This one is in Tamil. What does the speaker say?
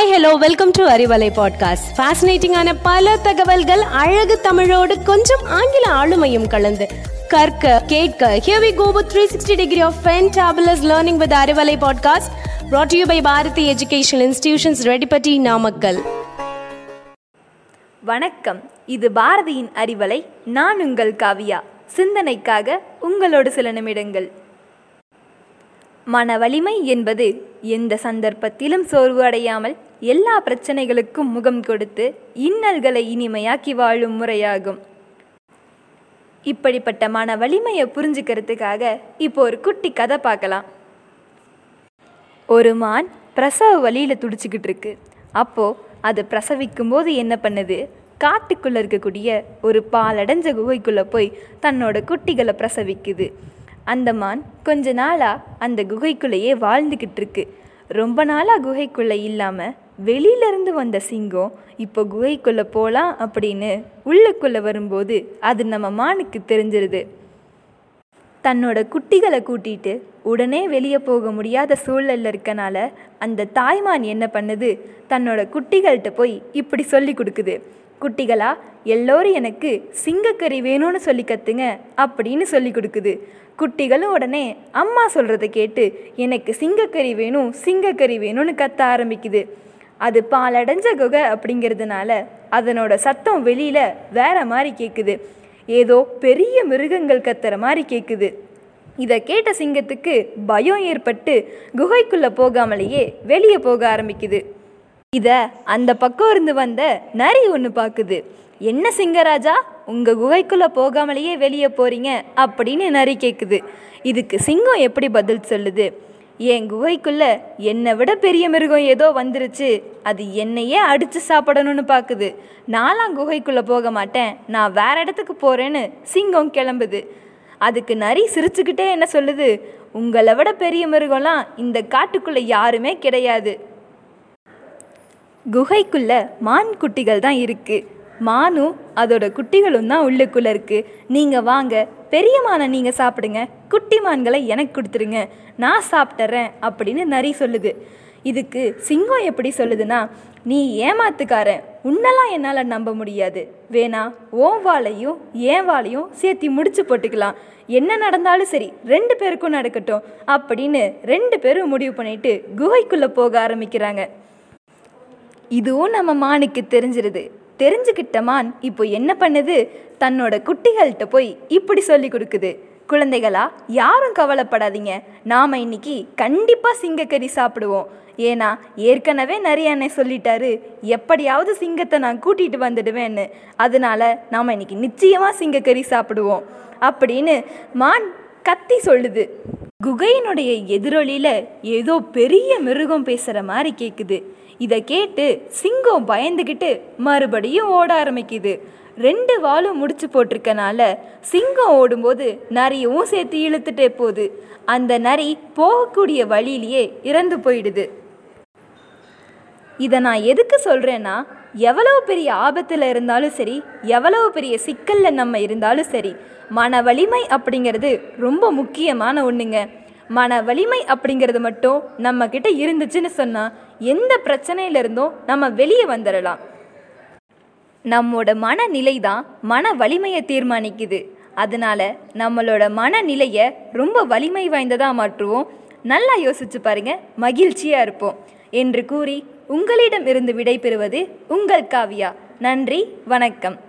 Hi hello welcome to Arivalai podcast ஃபேசினேட்டிங்கான பல தகவல்கள் அழகு தமிழோடு கொஞ்சம் ஆங்கில ஆளுமையும் கலந்து. கற்க கேட்க here we go with 360 degree of fantabulous learning with Arivalai podcast brought to you by Bharathi educational institutions Reddipatti Namakkal வணக்கம். இது பாரதியின் அறிவலை நான் உங்கள் காவியா. சிந்தனைக்காக உங்களோடு சில நிமிடங்கள். மன வலிமை என்பது எந்த சந்தர்ப்பத்திலும் சோர்வு அடையாமல் எல்லா பிரச்சனைகளுக்கும் முகம் கொடுத்து இன்னல்களை இனிமையாக்கி வாழும் முறையாகும். இப்படிப்பட்ட மன வலிமையை புரிஞ்சுக்கிறதுக்காக இப்போ ஒரு குட்டி கதை பார்க்கலாம். ஒரு மான் பிரசவ வழியில் துடிச்சுக்கிட்டு இருக்கு. அப்போ அது பிரசவிக்கும் போது என்ன பண்ணுது? காட்டுக்குள்ளே இருக்கக்கூடிய ஒரு பாலடைஞ்ச குகைக்குள்ளே போய் தன்னோட குட்டிகளை பிரசவிக்குது. அந்த மான் கொஞ்ச நாளாக அந்த குகைக்குள்ளேயே வாழ்ந்துக்கிட்டு இருக்கு. ரொம்ப நாளாக குகைக்குள்ளே இல்லாமல் வெளியில இருந்து வந்த சிங்கம் இப்போ குகைக்குள்ளே போகலாம் அப்படின்னு உள்ளுக்குள்ளே வரும்போது அது நம்ம மானுக்கு தெரிஞ்சிருது. தன்னோட குட்டிகளை கூட்டிட்டு உடனே வெளியே போக முடியாத சூழல்ல இருக்கனால அந்த தாய்மான் என்ன பண்ணுது? தன்னோட குட்டிகள்கிட்ட போய் இப்படி சொல்லி கொடுக்குது. குட்டிகளா? எல்லோரும் எனக்கு சிங்கக்கறி வேணும்னு சொல்லி கத்துங்க அப்படின்னு சொல்லி கொடுக்குது. குட்டிகளும் உடனே அம்மா சொல்கிறத கேட்டு எனக்கு சிங்கக்கறி வேணும் சிங்கக்கறி வேணும்னு கத்த ஆரம்பிக்குது. அது பாலடைஞ்ச குகை அப்படிங்கிறதுனால அதனோட சத்தம் வெளியில் வேற மாதிரி கேட்குது ஏதோ பெரிய மிருகங்கள் கத்துற மாதிரி கேட்குது இதை கேட்ட சிங்கத்துக்கு பயம் ஏற்பட்டு குகைக்குள்ளே போகாமலேயே வெளியே போக ஆரம்பிக்குது. இதை அந்த பக்கம் இருந்து வந்த நரி ஒன்று பார்க்குது என்ன சிங்கராஜா உங்கள் குகைக்குள்ளே போகாமலேயே வெளியே போகிறீங்க அப்படின்னு நரி கேட்குது இதுக்கு சிங்கம் எப்படி பதில் சொல்லுது? என் குகைக்குள்ள என்னை விட பெரிய மிருகம் ஏதோ வந்துருச்சு. அது என்னையே அடித்து சாப்பிடணும்னு பார்க்குது நாலாம் குகைக்குள்ளே போக மாட்டேன். நான் வேற இடத்துக்கு போகிறேன்னு சிங்கம் கிளம்புது. அதுக்கு நரி சிரிச்சுக்கிட்டே என்ன சொல்லுது? உங்களை விட பெரிய மிருகம்லாம் இந்த காட்டுக்குள்ளே யாருமே கிடையாது. குகைக்குள்ள மான் குட்டிகள் தான் இருக்கு. மானும் அதோட குட்டிகளும் தான் உள்ளுக்குள்ள இருக்கு. நீங்க வாங்க பெரிய மானை நீங்க சாப்பிடுங்க குட்டி மான்களை எனக்கு கொடுத்துருங்க. நான் சாப்பிட்றேன் அப்படின்னு நரி சொல்லுது. இதுக்கு சிங்கம் எப்படி சொல்லுதுன்னா நீ ஏமாத்துக்காரன் உன்னெல்லாம் என்னால் நம்ப முடியாது. வேணா ஓன் வாழையும் ஏன் வாழையும் சேர்த்தி முடிச்சு போட்டுக்கலாம். என்ன நடந்தாலும் சரி ரெண்டு பேருக்கும் நடக்கட்டும் அப்படின்னு ரெண்டு பேரும் முடிவு பண்ணிட்டு குகைக்குள்ளே போக ஆரம்பிக்கிறாங்க. இதுவும் நம்ம மானுக்கு தெரிஞ்சிருது. தெரிஞ்சுக்கிட்ட மான் இப்போ என்ன பண்ணுது? தன்னோட குட்டிகள்கிட்ட போய் இப்படி சொல்லி கொடுக்குது. குழந்தைகளா யாரும் கவலைப்படாதீங்க. நாம இன்னைக்கு கண்டிப்பா சிங்கக்கறி சாப்பிடுவோம். ஏன்னா ஏற்கனவே நிறைய அண்ணன் சொல்லிட்டாரு எப்படியாவது சிங்கத்தை நான் கூட்டிட்டு வந்துடுவேன்னு. அதனால நாம இன்னைக்கு நிச்சயமா சிங்கக்கறி சாப்பிடுவோம். அப்படின்னு மான் கத்தி சொல்லுது. குகையினுடைய எதிரொலியில ஏதோ பெரிய மிருகம் பேசுற மாதிரி கேக்குது. இதை கேட்டு சிங்கம் பயந்துக்கிட்டு மறுபடியும் ஓட ஆரம்பிக்குது. ரெண்டு வாலும் முடிச்சு போட்டிருக்கனால சிங்கம் ஓடும்போது நரியவும் சேர்த்து இழுத்துட்டே போகுது. அந்த நரி போகக்கூடிய வழியிலேயே இறந்து போயிடுது. இதை நான் எதுக்கு சொல்கிறேன்னா எவ்வளவு பெரிய ஆபத்தில் இருந்தாலும் சரி எவ்வளவு பெரிய சிக்கலில் நம்ம இருந்தாலும் சரி மன வலிமை அப்படிங்கிறது ரொம்ப முக்கியமான ஒன்றுங்க மன வலிமை அப்படிங்கிறது மட்டும் நம்மக்கிட்ட இருந்துச்சுன்னு சொன்னால் எந்த பிரச்சனையில இருந்தும் நம்ம வெளியே வந்துடலாம் நம்மோட மனநிலை தான் மன வலிமையை தீர்மானிக்குது. அதனால நம்மளோட மனநிலையை ரொம்ப வலிமை வாய்ந்ததாக மாற்றுவோம். நல்லா யோசிச்சு பாருங்க மகிழ்ச்சியாக இருப்போம். என்று கூறி உங்களிடம் இருந்து விடை பெறுவது உங்கள் காவியா. நன்றி வணக்கம்.